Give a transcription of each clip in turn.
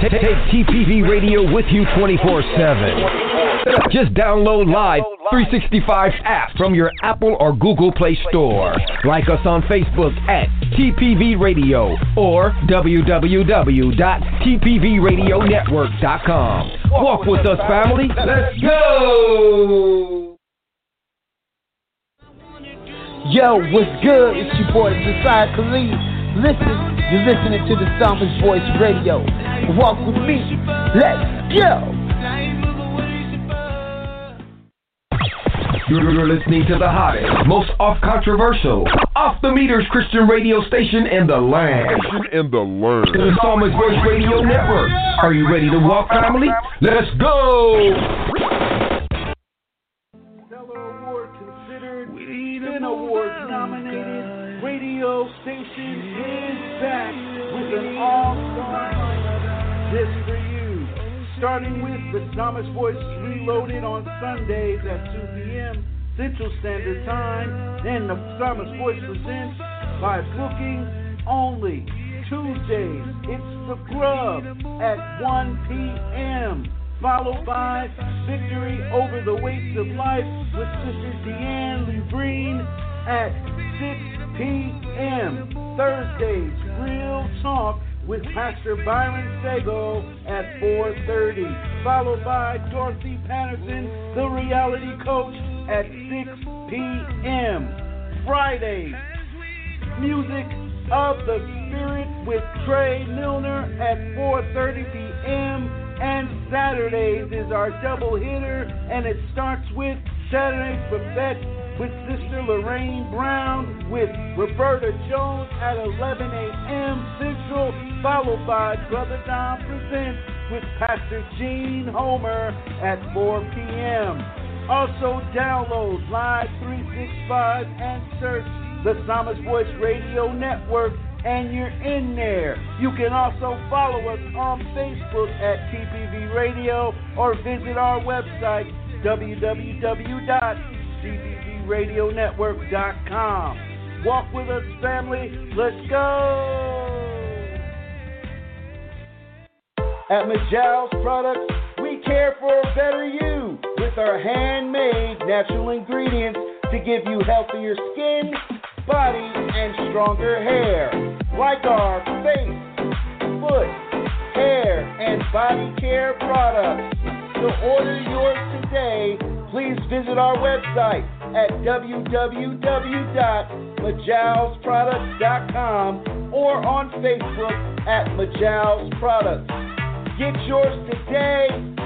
Take, take TPV Radio with you 24-7. Just download Live 365 app from your Apple or Google Play Store. Like us on Facebook at TPV Radio or www.tpvradionetwork.com. Walk with us, family. Let's go! Yo, what's good? It's your boy Josiah Khalid. Listen, you're listening to the Psalmist Voice Radio. Walk with me. Let's go! You're, you're listening to the hottest, most off controversial, off the meters Christian radio station in the land. In the land. The Psalmist Voice Radio Network. Are you ready to walk, family? Let's go! Stellar Award considered, Spin Awards nominated radio station is back with an all-star just for you. Starting with the Psalmist Voice Reloaded on Sundays at 2 p.m. Central Standard Time. Then the Psalmist Voice presents by booking only. Tuesdays, it's The Grub at 1 p.m. Followed by Victory Over the Weights of Life with Sister Deanne Lubreen at 6 p.m. Thursdays, Real Talk with Pastor Byron Sago at 4.30. Followed by Dorothy Patterson, the reality coach, at 6 p.m. Fridays, Music of the Spirit with Trey Milner at 4.30 p.m. And Saturdays is our double hitter, and it starts with Saturday's Buffet with Sister Lorraine Brown with Roberta Jones at 11 a.m. Central, followed by Brother Don Presents with Pastor Gene Homer at 4 p.m. Also download Live 365 and search the Psalmist Voice Radio Network and you're in there. You can also follow us on Facebook at TPV Radio or visit our website www.tpvradionetwork.com. Walk with us, family. Let's go. At Majal's Products, we care for a better you with our handmade natural ingredients to give you healthier skin, body, and stronger hair. Like our face, foot, hair, and body care products. To order yours today, please visit our website at www.majalsproducts.com or on Facebook at Majal's Products. Get yours today and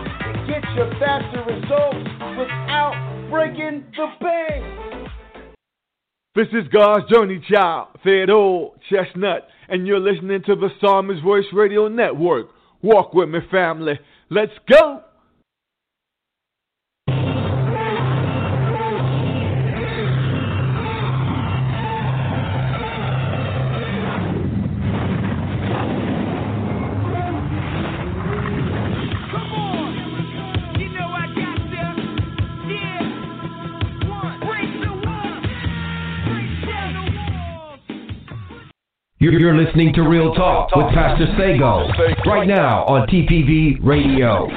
get your faster results without breaking the bank. This is God's Journey Child, Fed Old Chestnut, and you're listening to the Psalmist Voice Radio Network. Walk with me, family. Let's go! You're, listening to Real Talk with Pastor Sago right now on TPV Radio.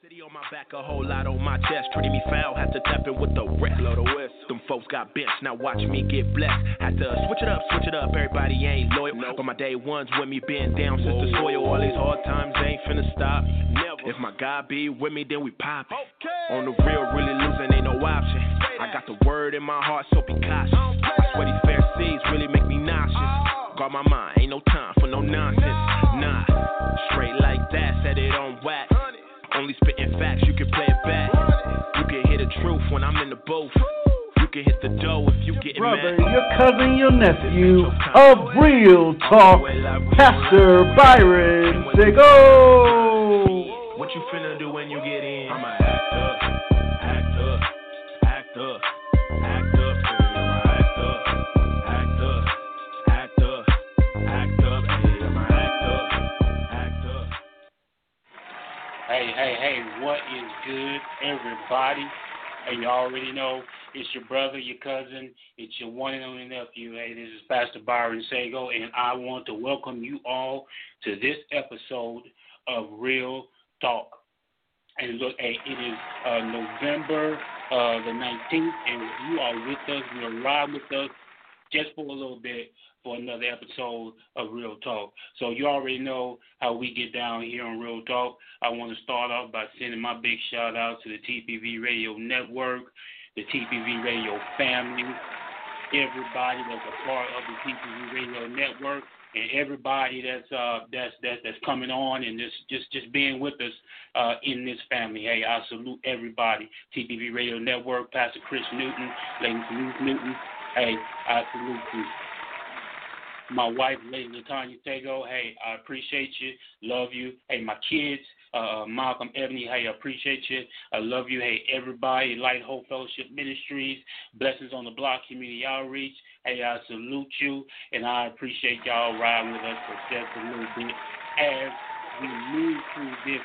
City on my back a whole lot on my chest, treating me foul, had to tap in with the rest. Load of west. Them folks got bench, now watch me get blessed. Had to switch it up, switch it up. Everybody ain't loyal, but my day ones with me been down since the soil. All these hard times ain't finna stop. Never. If my God be with me, then we pop it. On the real, really losing ain't no option. I got the word in my heart, so be cautious. I swear these Pharisees really make me nauseous. Guard my mind, ain't no time for no nonsense. Nah, straight like that, set it on wax. Only spitting facts, you can play it back. You can hear the truth when I'm in the booth. You can hit the dough if you get Brother, mad. your cousin, your nephew of Real Talk, Pastor Byron Sago. What you finna do when you get in? I'ma act up, act up, act up, act up, act up, act up, act up, act up, act up, act up. Hey, hey, hey, what is good, everybody? Hey, you already know it's your brother, your cousin, it's your one and only nephew. Hey, this is Pastor Byron Sago, and I want to welcome you all to this episode of Real Talk. And look, it is uh, November uh, the 19th, and you are with us. You're ride with us just for a little bit for another episode of Real Talk. So you already know how we get down here on Real Talk. I want to start off by sending my big shout out to the TPV Radio Network, the TPV Radio family, everybody that's a part of the TPV Radio Network, and everybody that's uh that's that's that's coming on and just just just being with us uh in this family. Hey, I salute everybody. TPV Radio Network, Pastor Chris Newton, Lady Denise Newton. Hey, I salute you my wife, Lady Latanya Sago. Hey, I appreciate you. Love you. Hey, my kids, uh, Malcolm Ebony. Hey, I appreciate you. I love you. Hey, everybody, Light Hope Fellowship Ministries, Blessings on the Block Community Outreach. Hey, I salute you, and I appreciate y'all riding with us for just a little bit as we move through this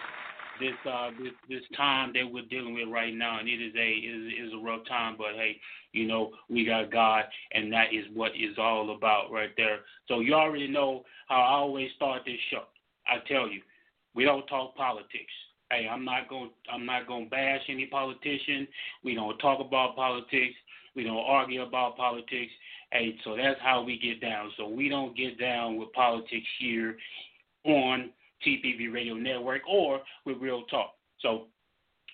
this uh this this time that we're dealing with right now. And it is a is is a rough time but hey you know we got god and that is what is all about right there. So you already know how i always start this show. I tell you we don't talk politics. Hey i'm not going i'm not going to bash any politician. We don't talk about politics. We don't argue about politics hey so that's how we get down so we don't get down with politics here on TPV Radio Network or with Real Talk. So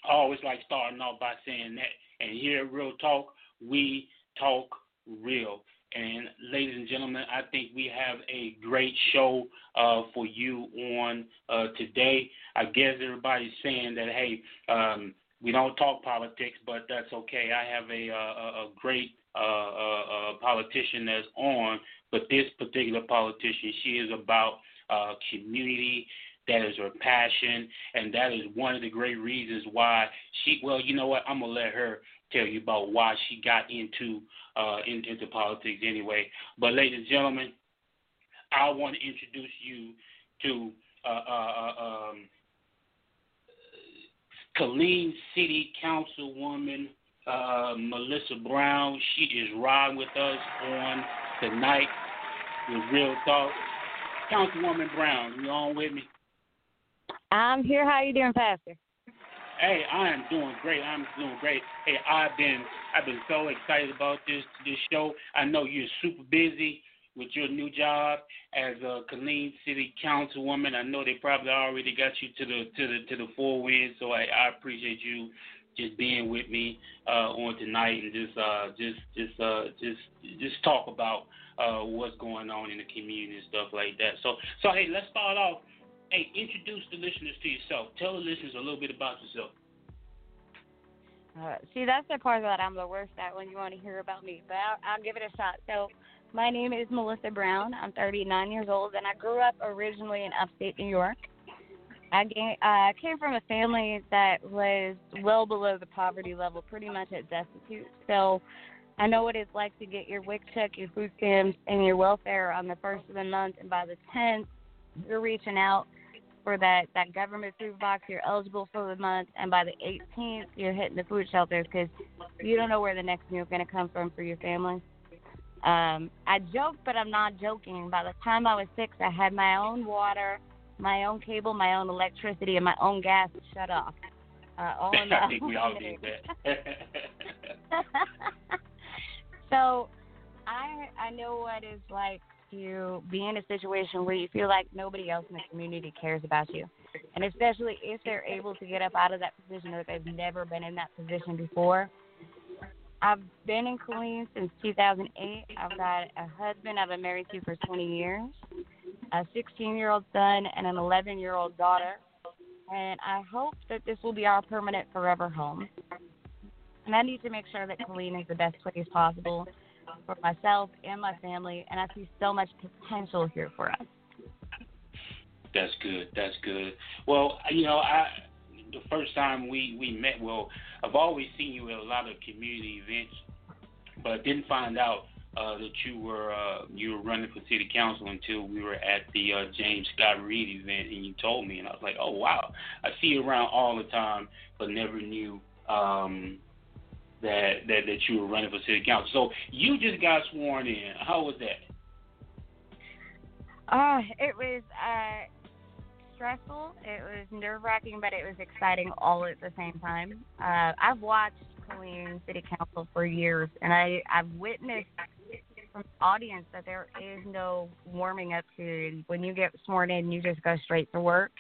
I always like starting off by saying that. And here at Real Talk, we talk real. And ladies and gentlemen, I think we have a great show uh, for you on uh, today. I guess everybody's saying that hey, um, we don't talk politics, but that's okay. I have a a, a great uh, uh, politician that's on, but this particular politician, she is about uh, community. That is her passion, and that is one of the great reasons why she. Well, you know what? I'm gonna let her tell you about why she got into uh, in, into politics anyway. But, ladies and gentlemen, I want to introduce you to uh, uh, um, Killeen City Councilwoman uh, Melissa Brown. She is riding with us on tonight with Real Talk. Councilwoman Brown, you on with me? I'm here. How you doing, Pastor? Hey, I am doing great. I'm doing great. Hey, I've been I've been so excited about this this show. I know you're super busy with your new job as a Killeen City Councilwoman. I know they probably already got you to the to the to the four winds. So I, I appreciate you just being with me uh, on tonight and just uh, just just uh, just just talk about uh, what's going on in the community and stuff like that. So so hey, let's start off. Hey, introduce the listeners to yourself. Tell the listeners a little bit about yourself. Uh, see, that's the part that I'm the worst at when you want to hear about me, but I'll, I'll give it a shot. So, my name is Melissa Brown. I'm 39 years old, and I grew up originally in upstate New York. I uh, came from a family that was well below the poverty level, pretty much at destitute. So, I know what it's like to get your WIC check, your food stamps, and your welfare on the first of the month, and by the 10th, you're reaching out for that that government food box. You're eligible for the month, and by the 18th, you're hitting the food shelters because you don't know where the next meal is going to come from for your family. Um, I joke, but I'm not joking. By the time I was six, I had my own water, my own cable, my own electricity, and my own gas shut off. Uh, all in I think we all need that. so, I I know what it's like to be in a situation where you feel like nobody else in the community cares about you. And especially if they're able to get up out of that position or they've never been in that position before. I've been in Killeen since 2008. I've got a husband I've been married to for 20 years, a 16 year old son, and an 11 year old daughter. And I hope that this will be our permanent forever home. and I need to make sure that Killeen is the best place possible for myself and my family. And I see so much potential here for us. That's good. That's good. Well, you know, I the first time we we met, well, I've always seen you at a lot of community events, but didn't find out uh, that you were uh, you were running for city council until we were at the uh, James Scott Reed event, and you told me, and I was like, oh wow, I see you around all the time, but never knew um, that that that you were running for city council. So you just got sworn in. How was that? Uh, it was uh, stressful. It was nerve wracking, but it was exciting all at the same time. Uh, I've watched Killeen City Council for years, and I I've witnessed from the audience that there is no warming up period. When you get sworn in, you just go straight to work.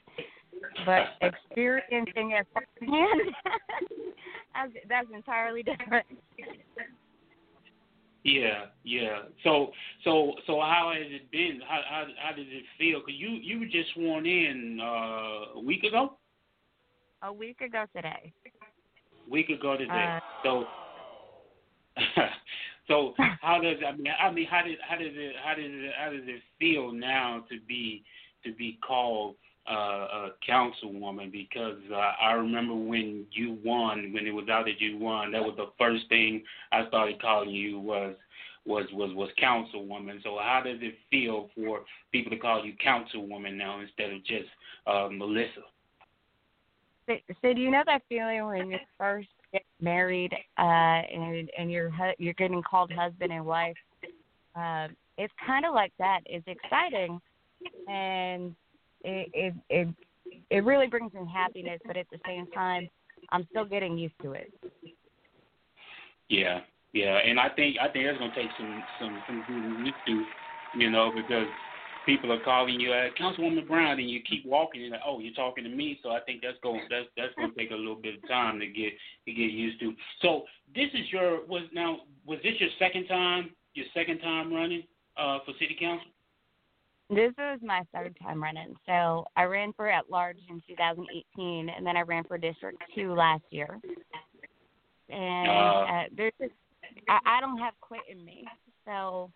But experiencing it firsthand, that's, that's entirely different. Yeah, yeah. So, so, so, how has it been? How how, how does it feel? Cause you you were just sworn in uh, a week ago. A week ago today. Week ago today. Uh, so, so how does I mean I mean how did how does it how does it how does it feel now to be to be called uh, a councilwoman? Because uh, I remember when you won, when it was out that you won, that was the first thing I started calling you was was was was councilwoman. So how does it feel for people to call you councilwoman now instead of just uh, Melissa? So, so do you know that feeling when you first married uh, and and you're you're getting called husband and wife? Um, it's kind of like that. It's exciting, and it, it it it really brings me happiness. But at the same time, I'm still getting used to it. Yeah, yeah, and I think I think that's gonna take some some some you know, because people are calling you uh, Councilwoman Brown, and you keep walking, and like, oh, you're talking to me. So I think that's going that's that's going to take a little bit of time to get to get used to. So this is your was now was this your second time your second time running uh, for city council? This is my third time running. So I ran for at large in 2018, and then I ran for District Two last year. And Uh. uh, there's just, I, I don't have quit in me. So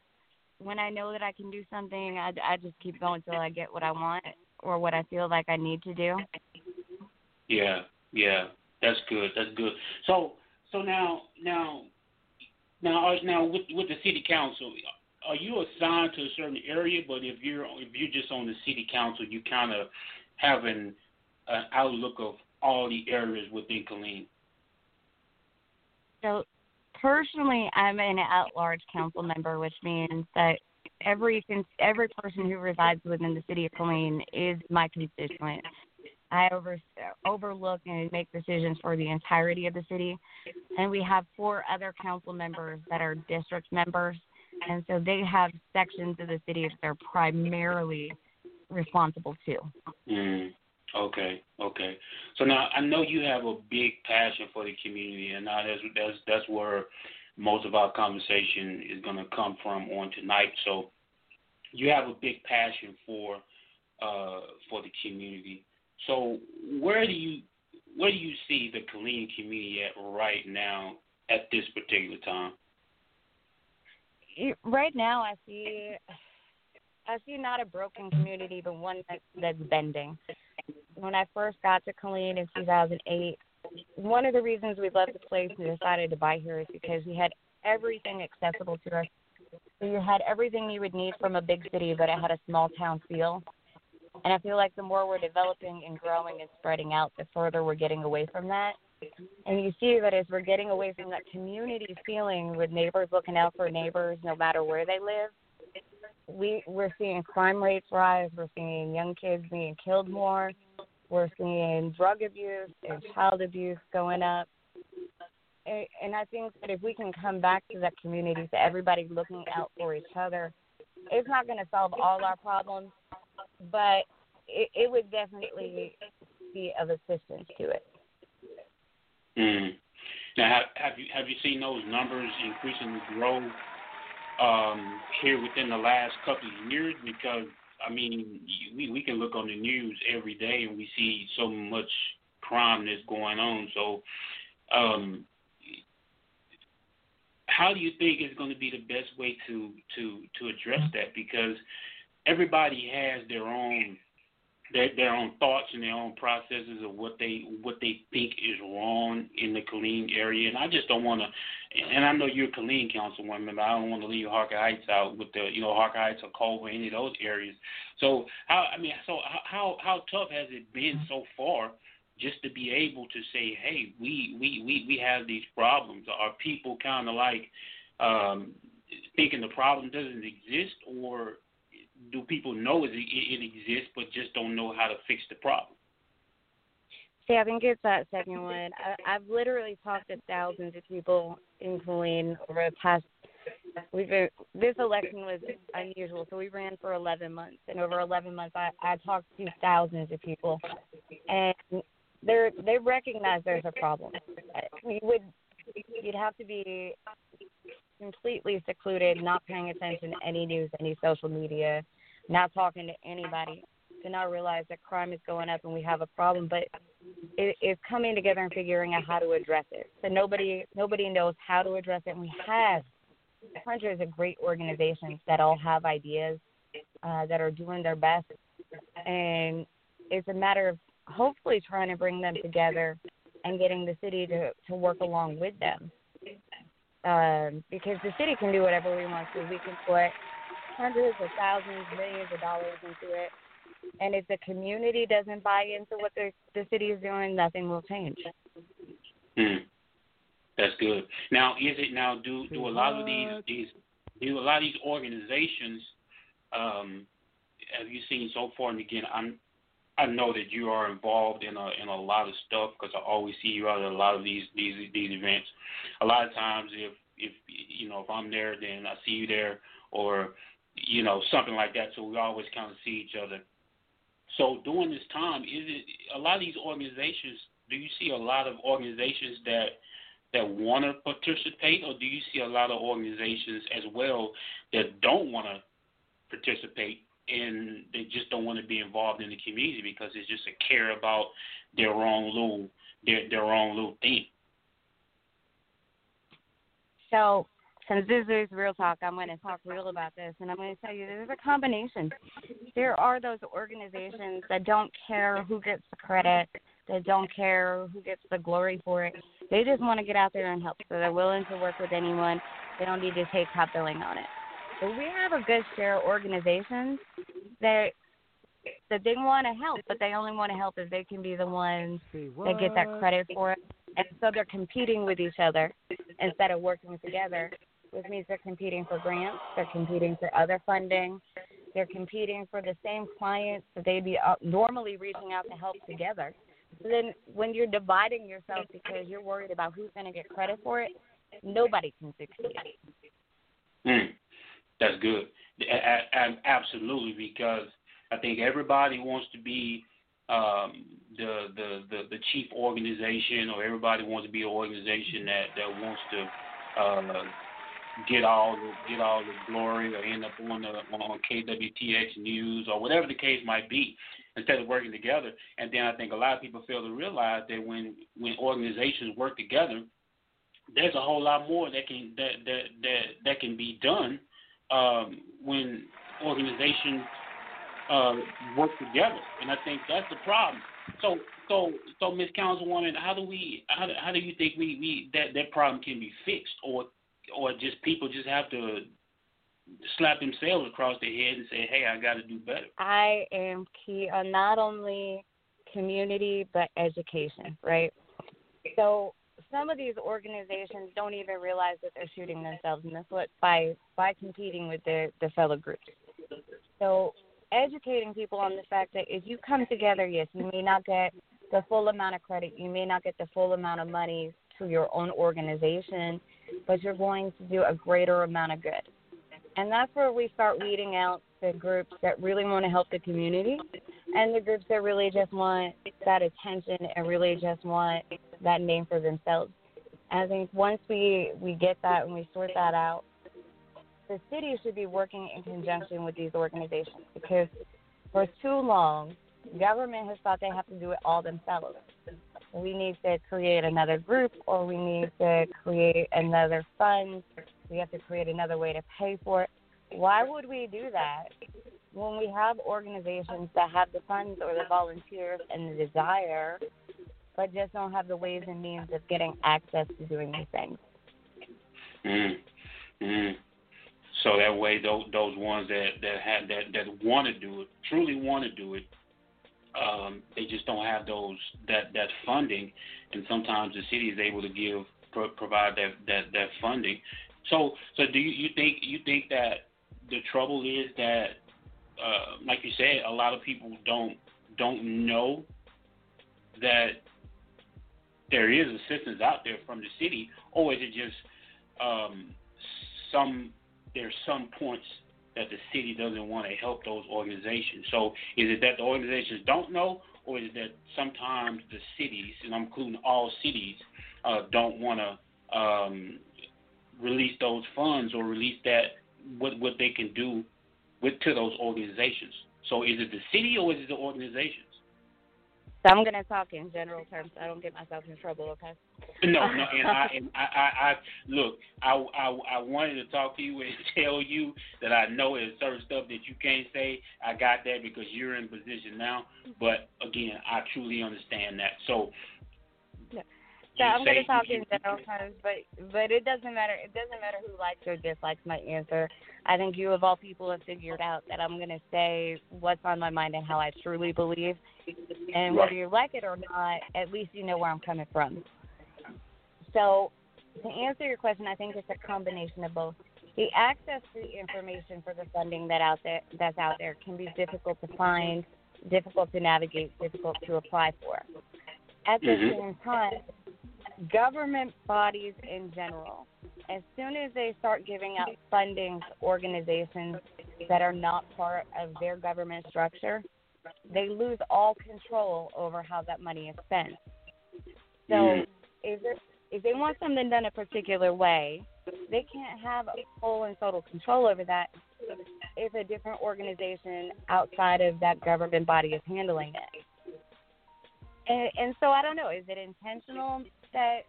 when I know that I can do something, I, I just keep going till I get what I want or what I feel like I need to do. Yeah, yeah, that's good. That's good. So so now now now uh, now with with the city council, are you assigned to a certain area? But if you're if you're just on the city council, you kind of have an, an outlook of all the areas within Killeen. So personally, I'm an at-large council member, which means that every every person who resides within the city of Killeen is my constituent. I over, overlook and make decisions for the entirety of the city, and we have four other council members that are district members, and so they have sections of the city that they're primarily responsible to. Mm. Okay, okay. So now I know you have a big passion for the community, and now that's that's that's where most of our conversation is going to come from on tonight. So you have a big passion for uh, for the community. So where do you where do you see the Killeen community at right now at this particular time? Right now, I see I see not a broken community, but one that, that's bending. When I first got to Killeen in 2008, one of the reasons we loved the place and decided to buy here is because we had everything accessible to us. You had everything you would need from a big city, but it had a small town feel. And I feel like the more we're developing and growing and spreading out, the further we're getting away from that. And you see that as we're getting away from that community feeling with neighbors looking out for neighbors no matter where they live, we we're seeing crime rates rise. We're seeing young kids being killed more. We're seeing drug abuse and child abuse going up. And, I think that if we can come back to that community, to everybody looking out for each other, it's not going to solve all our problems, but it, it would definitely be of assistance to it. Mm. Now, have, have you have you seen those numbers increasingly grow um, here within the last couple of years? Because I mean, we we can look on the news every day and we see so much crime that's going on. So, um, how do you think is going to be the best way to to to address that? Because everybody has their own their, their own thoughts and their own processes of what they what they think is wrong in the Killeen area, and I just don't want to. And I know you're a Killeen councilwoman, but I don't want to leave Harker Heights out with the you know Harker Heights or Culver, any of those areas. So how I mean, so how how tough has it been so far? Just to be able to say, hey, we we we we have these problems. Are people kind of like um, thinking the problem doesn't exist, or do people know it, it exists but just don't know how to fix the problem? See, I think it's that second one. I, I've literally talked to thousands of people in Killeen over the past. We've been, this election was unusual, so we ran for 11 months, and over 11 months, I, I talked to thousands of people, and they're they recognize there's a problem. You would you'd have to be completely secluded, not paying attention to any news, any social media, not talking to anybody, to not realize that crime is going up and we have a problem. But it, it's coming together and figuring out how to address it. So nobody nobody knows how to address it, and we have hundreds of great organizations that all have ideas uh, that are doing their best, and it's a matter of hopefully trying to bring them together and getting the city to to work along with them um, because the city can do whatever we want to. We can put hundreds of thousands, millions of dollars into it, and if the community doesn't buy into what the the city is doing, nothing will change. Hmm. That's good. Now, is it now? Do do a lot of these these do a lot of these organizations? Um, have you seen so far? And again, I'm I know that you are involved in a in a lot of stuff because I always see you at a lot of these these these events. A lot of times, if if you know if I'm there, then I see you there, or you know something like that. So we always kind of see each other. So during this time, is it a lot of these organizations? Do you see a lot of organizations that that want to participate, or do you see a lot of organizations as well that don't want to participate and they just don't want to be involved in the community because it's just a care about their own little their their own little thing. So, since this is real talk, I'm going to talk real about this, and I'm going to tell you there's a combination. There are those organizations that don't care who gets the credit, that don't care who gets the glory for it. They just want to get out there and help, so they're willing to work with anyone. They don't need to take top billing on it. But we have a good share of organizations that that they want to help, but they only want to help if they can be the ones that get that credit for it. And so they're competing with each other instead of working together, which means they're competing for grants, they're competing for other funding, they're competing for the same clients that they'd be uh, normally reaching out to help together. So then when you're dividing yourself because you're worried about who's going to get credit for it, nobody can succeed. Mm, that's good. Absolutely, because I think everybody wants to be um, the, the the the chief organization, or everybody wants to be an organization that that wants to uh, get all the get all the glory, or end up on the on KWTX News, or whatever the case might be, instead of working together. And then I think a lot of people fail to realize that when when organizations work together, there's a whole lot more that can that that that that can be done um, when organizations uh, work together, and I think that's the problem. So, so, so, Ms. Councilwoman, how do we, how do, how do you think we, we that that problem can be fixed, or, or just people just have to slap themselves across the head and say, "Hey, I got to do better." I am key on not only community but education, right? So some of these organizations don't even realize that they're shooting themselves in the foot by by competing with their their fellow groups. So educating people on the fact that if you come together, yes, you may not get the full amount of credit, you may not get the full amount of money to your own organization, but you're going to do a greater amount of good. And that's where we start weeding out the groups that really want to help the community and the groups that really just want that attention and really just want that name for themselves. And I think once we, we get that and we sort that out, the city should be working in conjunction with these organizations because for too long, government has thought they have to do it all themselves. we need to create another group or we need to create another fund. We have to create another way to pay for it. Why would we do that when we have organizations that have the funds or the volunteers and the desire, but just don't have the ways and means of getting access to doing these things? Mm. Mm. So that way, those those ones that that have that that want to do it, truly want to do it, um, they just don't have those that that funding, and sometimes the city is able to give pro- provide that that that funding. So so do you, you think you think that the trouble is that uh, like you said, a lot of people don't don't know that there is assistance out there from the city, or is it just um, some there's some points that the city doesn't want to help those organizations. So is it that the organizations don't know, or is it that sometimes the cities, and I'm including all cities, uh, don't want to um, release those funds or release that what what they can do with to those organizations? So is it the city or is it the organizations? So I'm going to talk in general terms so I don't get myself in trouble, okay? No, no, and I, and I, I, I look, I, I, I wanted to talk to you and tell you that I know there's certain stuff that you can't say. I got that because you're in position now. But again, I truly understand that. So, so I'm going to talk in general terms, but but it doesn't matter. It doesn't matter who likes or dislikes my answer. I think you of all people have figured out that I'm going to say what's on my mind and how I truly believe. And whether you like it or not, at least you know where I'm coming from. So, to answer your question, I think it's a combination of both. The access to the information for the funding that out there that's out there can be difficult to find, difficult to navigate, difficult to apply for. At the Mhm. same time, government bodies in general, as soon as they start giving out funding to organizations that are not part of their government structure, they lose all control over how that money is spent. So Mm. if if they want something done a particular way, they can't have full and total control over that if a different organization outside of that government body is handling it. And, and so I don't know, is it intentional that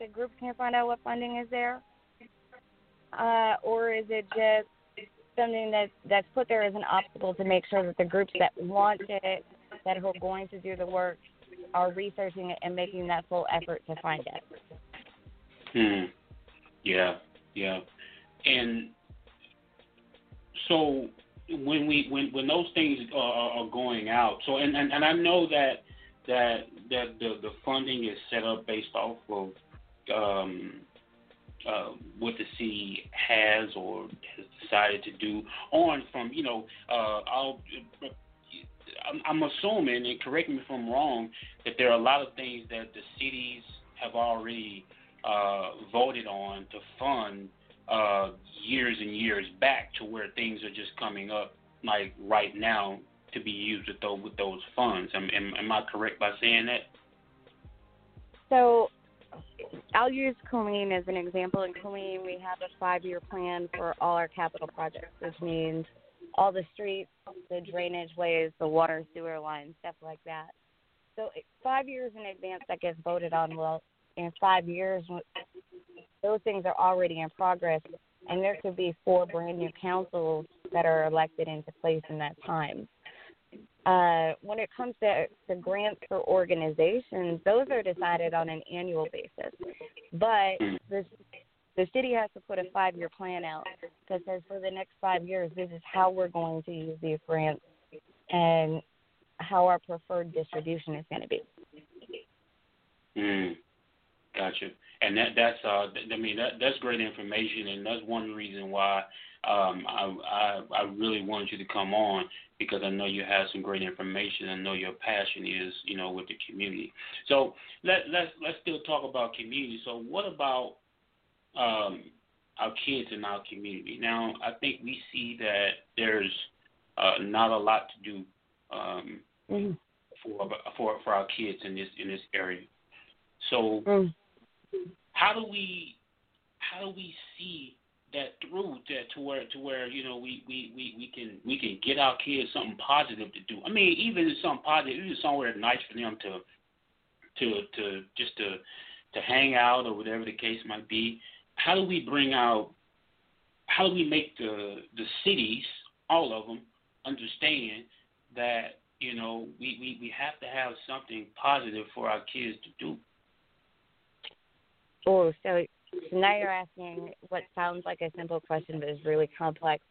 the group can't find out what funding is there? Uh, or is it just something that that's put there as an obstacle to make sure that the groups that want it, that are going to do the work, are researching it and making that full effort to find it? Hmm. Yeah, yeah. And so when we when when those things are, are are going out, so and, and and I know that that that the the funding is set up based off of um, uh, what the city has or has decided to do on from you know uh, I'll. I'm, assuming, and correct me if I'm wrong, that there are a lot of things that the cities have already uh, voted on to fund uh, years and years back to where things are just coming up like right now to be used with those, with those funds. Am, am, am I correct by saying that? So I'll use Killeen as an example. In Killeen, we have a five year plan for all our capital projects, which means all the streets, the drainage ways, the water sewer lines, stuff like that. So five years in advance that gets voted on. Well, in five years, those things are already in progress, and there could be four brand new councils that are elected into place in that time. Uh, when it comes to, to grants for organizations, those are decided on an annual basis. But the, the city has to put a five year plan out that says for the next five years, this is how we're going to use these grants and how our preferred distribution is going to be. Mm. And that that's uh, I mean that that's great information and that's one reason why um I I I really wanted you to come on because I know you have some great information. I know your passion is, you know, with the community. So let let's let's still talk about community. So what about um our kids in our community? Now I think we see that there's uh not a lot to do um for for for our kids in this in this area. So how do we how do we see that through that to where to where you know we, we, we, we can we can get our kids something positive to do. I mean, even something positive, even somewhere nice for them to to to just to to hang out or whatever the case might be. How do we bring out? How do we make the the cities, all of them, understand that you know we we we have to have something positive for our kids to do? Oh, so now you're asking what sounds like a simple question but is really complex.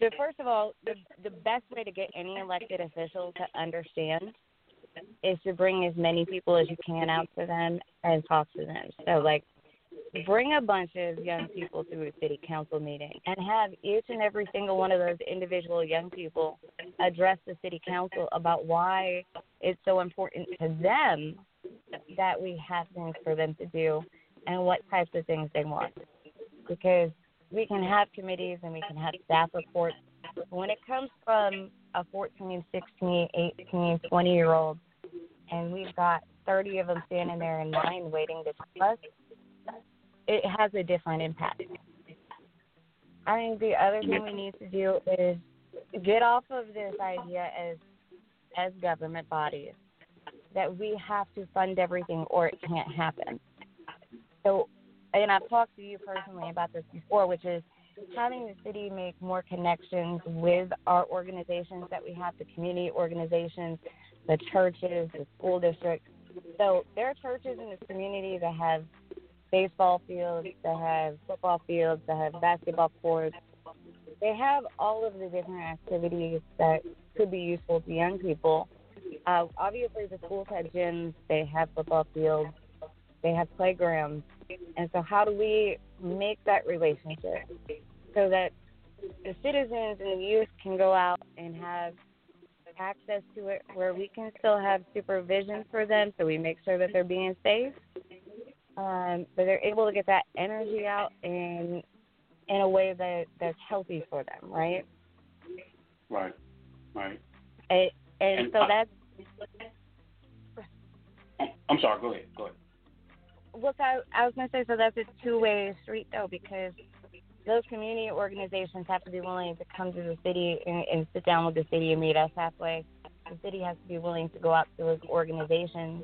So first of all, the the best way to get any elected official to understand is to bring as many people as you can out to them and talk to them. So like bring a bunch of young people to a city council meeting and have each and every single one of those individual young people address the city council about why it's so important to them that we have things for them to do and what types of things they want. Because we can have committees and we can have staff reports. But when it comes from a 14, 16, 18, 20 year old, and we've got 30 of them standing there in line waiting to us, it has a different impact. I think the other thing we need to do is get off of this idea as as government bodies that we have to fund everything or it can't happen. So, and I've talked to you personally about this before, which is having the city make more connections with our organizations that we have, the community organizations, the churches, the school districts. So there are churches in this community that have baseball fields, that have football fields, that have basketball courts. They have all of the different activities that could be useful to young people. Uh, obviously, the schools have gyms, they have football fields, they have playgrounds. And so, how do we make that relationship so that the citizens and the youth can go out and have access to it where we can still have supervision for them so we make sure that they're being safe um, but they're able to get that energy out in in a way that that's healthy for them right Right. Right. and, and, And so I- that's I'm sorry. Go ahead. Go ahead. Well, I, I was going to say, so that's a two-way street, though, because those community organizations have to be willing to come to the city and, and sit down with the city and meet us halfway. The city has to be willing to go out to those organizations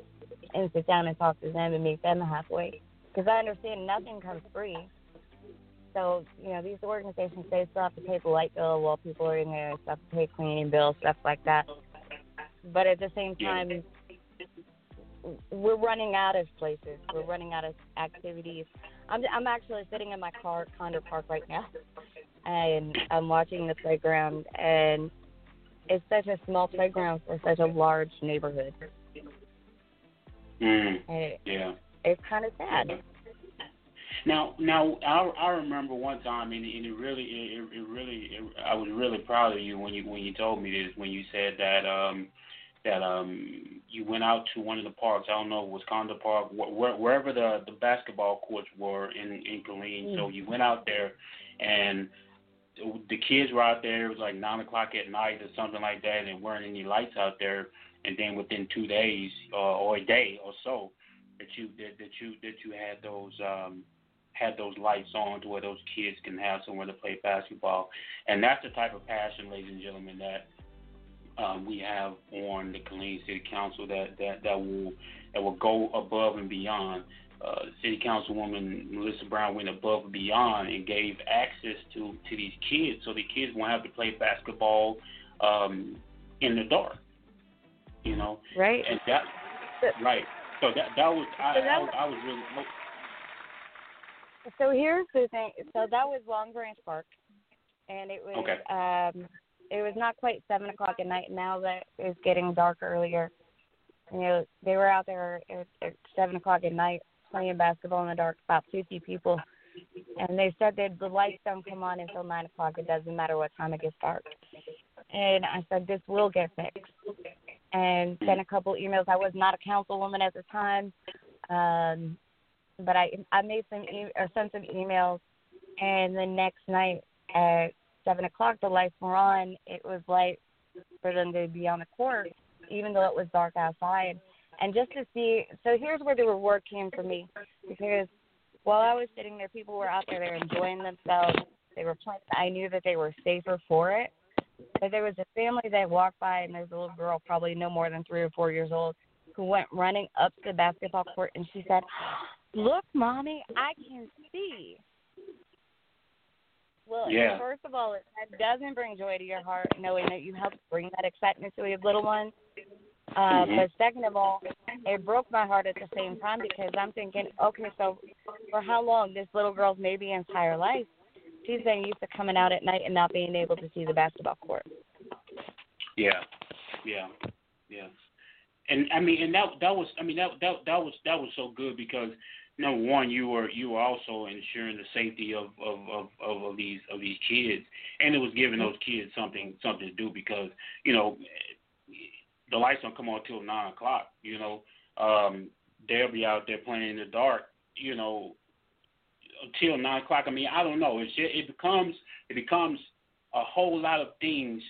and sit down and talk to them and meet them halfway. Because I understand nothing comes free. So, you know, these organizations, they still have to pay the light bill while people are in there, they still have to pay cleaning bills, stuff like that. But at the same time, we're running out of places. We're running out of activities. I'm I'm actually sitting in my car at Conder Park right now, and I'm watching the playground, and it's such a small playground for such a large neighborhood, Mm. it, Yeah. it's kind of sad. Now, now I I remember one time, and, and it really, it, it really, it, I was really proud of you when you when you told me this, when you said that um that um you went out to one of the parks. I don't know, it Park, wh- where, wherever the the basketball courts were in in Killeen. So you went out there, and the kids were out there. It was like nine o'clock at night or something like that, and weren't any lights out there. And then within two days uh, or a day or so, that you that, that you that you had those um had those lights on to where those kids can have somewhere to play basketball. And that's the type of passion, ladies and gentlemen, that um, we have on the Killeen City Council that, that, that will that will go above and beyond. Uh, City Councilwoman Melissa Brown went above and beyond and gave access to, to these kids so the kids won't have to play basketball um, in the dark. You know, Right. and that right. So that that was I, So that I, was- was, I was really So here's the thing. So that was Long Branch Park, and it was Okay. um, it was not quite seven o'clock at night. Now that it's getting dark earlier, you know, they were out there at, seven o'clock at night playing basketball in the dark. About fifty people, and they said that the lights don't come on until nine o'clock. It doesn't matter what time it gets dark. And I said this will get fixed. And sent a couple emails. I was not a councilwoman at the time. Um, but I I made some e- or sent some emails, and the next night at seven o'clock the lights were on. It was light for them to be on the court, even though it was dark outside. And just to see, so here's where the reward came for me, because while I was sitting there, people were out there, they were enjoying themselves. They were playing. I knew that they were safer for it. But there was a family that walked by, and there's a little girl, probably no more than three or four years old, who went running up to the basketball court and she said, "Look, mommy, I can see." Well, Yeah. first of all, it, that doesn't bring joy to your heart knowing that you helped bring that excitement to your little one. Uh, Mhm. But second of all, it broke my heart at the same time because I'm thinking, okay, so for how long this little girl's maybe entire life, she's been used to coming out at night and not being able to see the basketball court. Yeah, yeah, yeah. And I mean, and that that was, I mean, that that that was that was so good because number one, you were you were also ensuring the safety of of of, of, of these of these kids, and it was giving those kids something something to do because you know the lights don't come on till nine o'clock. You know, um, they'll be out there playing in the dark. You know, until nine o'clock. I mean, I don't know. It's just, it becomes it becomes a whole lot of things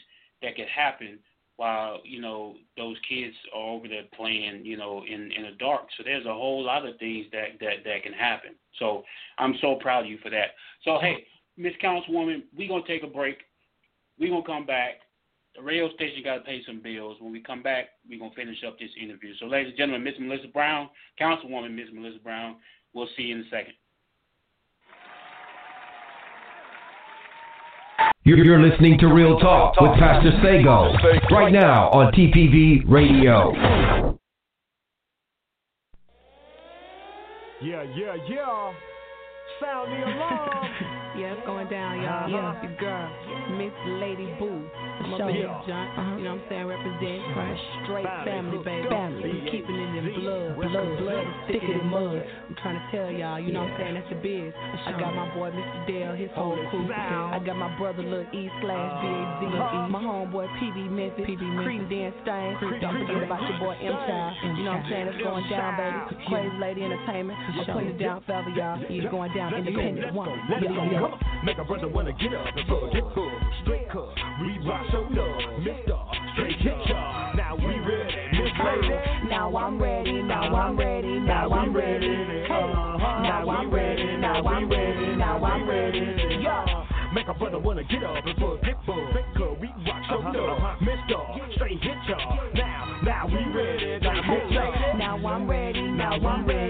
that could happen while you know those kids are over there playing, you know, in in the dark. So there's a whole lot of things that that that can happen. So I'm so proud of you for that. So hey, Miss Councilwoman, we're gonna take a break. we're gonna come back. The radio station got to pay some bills. When we come back, we're gonna finish up this interview. So, ladies and gentlemen, Miss Melissa Brown, Councilwoman Miss Melissa Brown. We'll see you in a second. You're, you're listening to Real Talk with Pastor Sago right now on TPV Radio. Yeah, yeah, yeah. Sound the alarm. yeah, it's going down, y'all. Uh-huh. Your girl, Miss Lady Boo. I'm Show up in joint, you know what I'm saying? Represent right. straight family, Family. baby. Family. We keeping it in blood, blood, blood is thicker than mud. I'm trying to tell y'all, you know what I'm saying? That's the biz. I got my boy Mr. Dale, his whole crew. I got my brother Lil E slash B-A-Z. Uh-huh. My homeboy PB Memphis, PB Creep Dan Stain. Don't forget about your boy M Child. You know what I'm saying? It's going down, baby. Crazy Lady Entertainment. I'm putting it down forever, y'all. It's going down independent. One. Let's go. Yeah. Come on. Make a brother wanna get up and fuck, get full. Straight cut. We rock so love. Mister. Straight hit y'all. Now we ready. Miss Lady. Now I'm ready, now I'm ready, now uh-huh. I'm ready. Now I'm ready, uh-huh. now I'm ready, now I'm ready. Yeah. Make a brother wanna get up and fuck, get full. Straight cut. We rock so uh-huh. love. Mister. Straight hit y'all. Now, now we ready. Now. Now I'm ready, now I'm ready,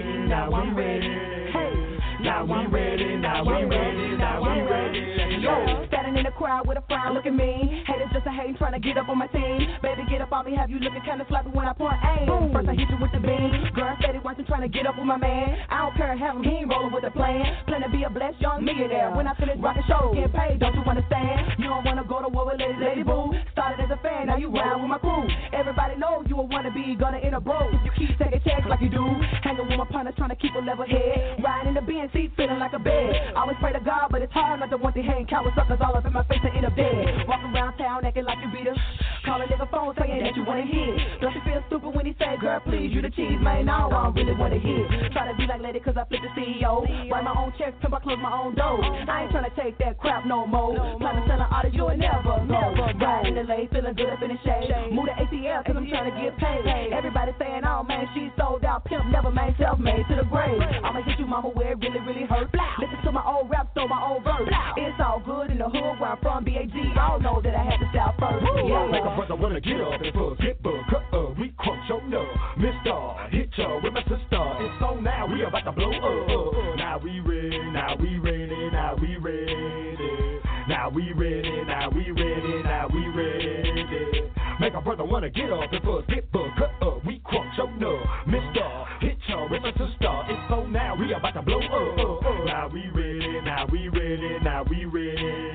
looking mean. Haters just a hating, trying to get up on my team. Baby, get up on me, have you looking kinda sloppy when I point aim. First I hit you with the beam. Girl, steady watching, trying to get up with my man. I don't care, have him, he ain't rolling with a plan. Plan to be a blessed young millionaire. When I finish rocking shows, get paid, don't you understand? You don't wanna go to war with Lady Lady Boo. Started as a fan, now you ride with my crew. Everybody knows you a wannabe, gonna enter bro. If you keep taking checks like you do. Hanging with my partners, trying to keep a level head. Riding in the seat, feeling like a bed. Always pray to God, but it's hard not to want to hang coward suckers all up in my face and in a bed. Walking around town acting like you beat us. Call nigga phone saying that you wanna hit. Don't you feel stupid when he say, girl, please, you the cheese, man. I don't really wanna hear. Try to be like lady cause I flip the CEO. Write my own checks, pimp, I close my own doors. I ain't trying to take that crap no more. Plan to sell an artist, you'll never go. Ride in the lane, feeling good up in the shade. Move to ATL cause I'm trying to get paid. Everybody saying, oh man, she's sold out. Pimp never made self-made to the grave. I'ma hit you, mama, where it really, really hurt. Listen to my old rap, throw my old verse. It's all good in the hood where I'm from, BAG. Y'all know that I had to style first. Yeah, Make a brother wanna get up and fuck, get buck, uh, uh, we crunk your love. Mister, hit with my sister. It's on now, we about to blow up. Now we ready, now we ready, now we ready. Now we ready, now we ready, now we ready. Make a brother wanna get up and fuck, get buck, uh, uh, we crunk your love. Mister, hit ya with my sister. It's on now, we about to blow up. Now we ready, now we ready, now we ready.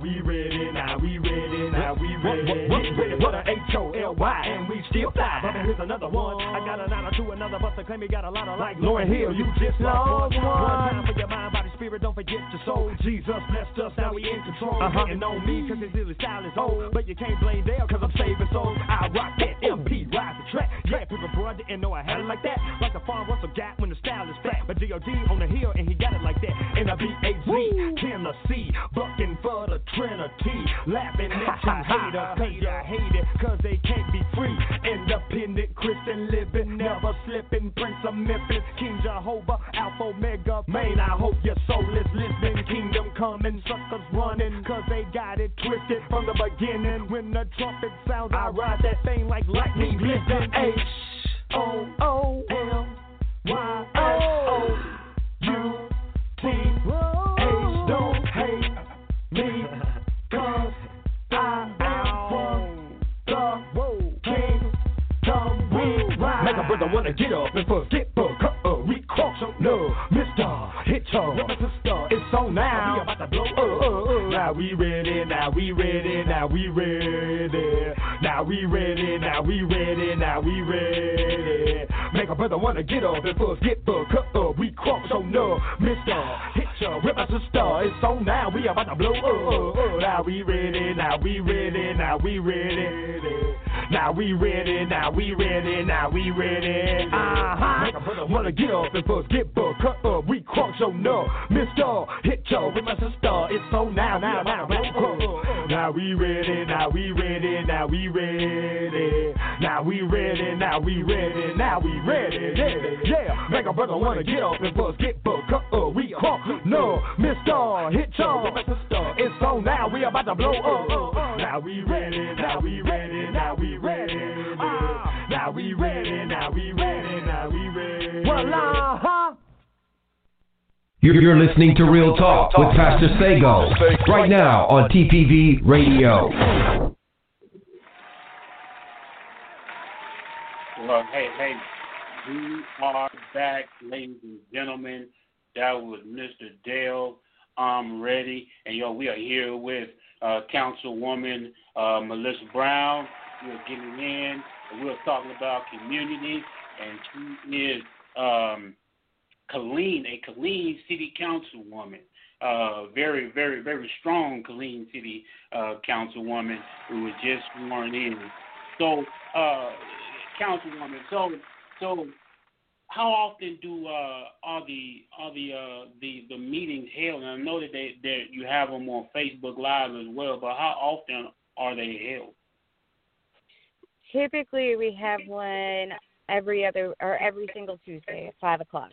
We ready, now we ready, now we ready. What, what, what, ready for the H-O-L-Y, and we still fly. But here's another one. I got an honor to another, but they claim he got a lot of like Lauryn Hill. You just lost one. One time for your mind, spirit, don't forget your soul. Jesus blessed us, now we in control. Uh-huh. Hating on me, cause his silly style is old. But you can't blame Dale, cause I'm saving souls. I rock that MP, rise the track. Yeah, people, I didn't know I had it like that. Like the farm Russell got when the style is flat. But D.O.D. on the hill, and he got it like that. And I B-A-Z, Tennessee, bucking for the Trinity. Laughing at you haters, cause you hate it, cause they can't be free. Independent Christian living, never slipping. Prince of Memphis, King Jehovah, Alpha Omega. Man, I hope your soul is listening. Kingdom coming, suckers running, cause they got it twisted from the beginning. When the trumpet sounds, I ride that thing like lightning. Listen, H. O O M Y S O U T Make wanna get up and forget book. Uh, we cross no, Mr. Hit your sister. It's on now. We about to blow. Uh, uh, uh. Now we ready. Now we ready. Now we ready. Now we ready. Now we ready. Now we ready. Make a brother wanna get up and forget book. Uh, we cross no, Mr. Hit your rip sister. It's on now. We about to blow. Uh. Now we ready. Now we ready. Now we ready. Now we ready. Now we ready. Now we ready. Uh huh. Make a brother wanna get up and forget book. Uh, we cross oh no, Mr. Hit your with my sister. It's on now, now, now, now. Now we ready, now we ready, now we ready. Now we ready, now we ready, now we ready. Yeah, yeah. Make a brother wanna get up and buzz, get book. Uh, we cross no, Mr. Hit your with my sister. It's on now, we about to blow up. Now we ready, now we ready, now we ready. Now we ready, now we ready, now we ready. Well, uh-huh. You're, you're listening to Real Talk with Pastor Sago right now on TPV Radio. Well, hey, hey, we are back, ladies and gentlemen. That was Mr. Dale. I'm ready, and yo, we are here with uh, Councilwoman uh, Melissa Brown. We're getting in, and we're talking about community, and she is um, Killeen, a Killeen City Councilwoman. Uh, very, very, very strong Killeen City uh, Councilwoman who was just sworn in. So, uh, Councilwoman, so, so, how often do uh, the are the uh, the the meetings held? And I know that they that you have them on Facebook Live as well, but how often are they held? Typically, we have one every other or every single Tuesday at five o'clock.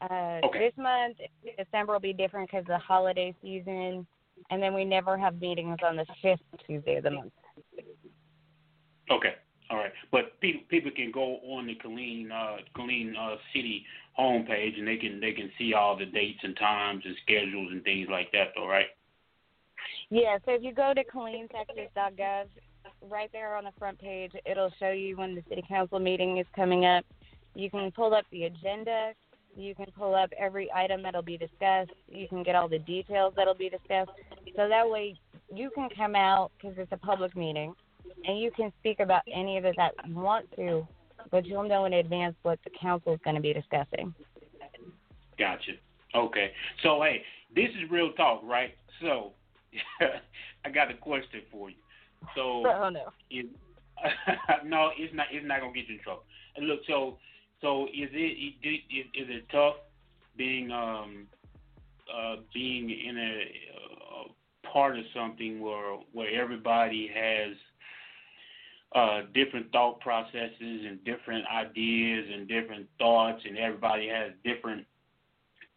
Uh, Okay. This month, December will be different because of the holiday season, and then we never have meetings on the fifth Tuesday of the month. Okay, all right. But people people can go on the Killeen uh, Killeen uh, City homepage and they can they can see all the dates and times and schedules and things like that, though, right? Yeah, so if you go to KilleenTexas.gov, right there on the front page, it'll show you when the city council meeting is coming up. You can pull up the agenda. You can pull up every item that'll be discussed. You can get all the details that'll be discussed. So that way you can come out because it's a public meeting and you can speak about any of it that you want to, but you'll know in advance what the council is going to be discussing. Gotcha. Okay. So hey, this is real talk, right? So I got a question for you. So Oh, no. is, no, it's not. It's not gonna get you in trouble. And look, so so is it is, is it tough being um uh being in a, a part of something where where everybody has uh different thought processes and different ideas and different thoughts and everybody has different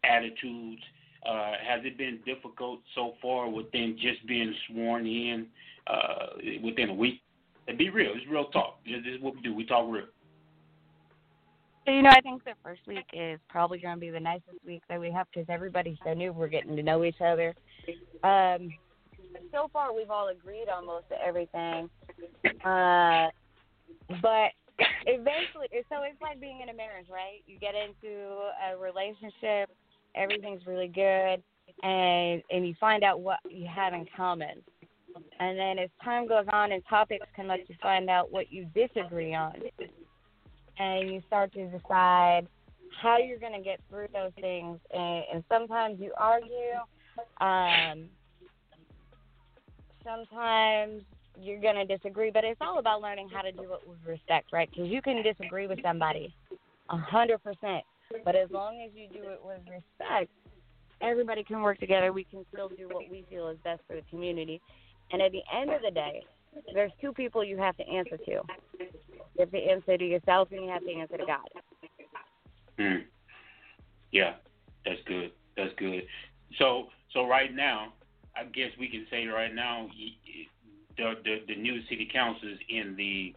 attitudes. Uh, has it been difficult so far within just being sworn in uh, within a week? And be real. It's real talk. This is what we do. We talk real. You know, I think the first week is probably going to be the nicest week that we have because everybody's so new. We're getting to know each other. Um, so far, we've all agreed on most of everything. Uh, but eventually, so it's like being in a marriage, right? You get into a relationship, everything's really good, and and you find out what you have in common. And then as time goes on and topics can let you find out what you disagree on and you start to decide how you're going to get through those things. And, and sometimes you argue. Um, sometimes you're going to disagree, but it's all about learning how to do it with respect, right? Because you can disagree with somebody a hundred percent, but as long as you do it with respect, everybody can work together. We can still do what we feel is best for the community. And at the end of the day, there's two people you have to answer to. You have to answer to yourself and you have to answer to God. Mm. Yeah, that's good. That's good. So so right now, I guess we can say right now, y- y- the the, the new city council is in the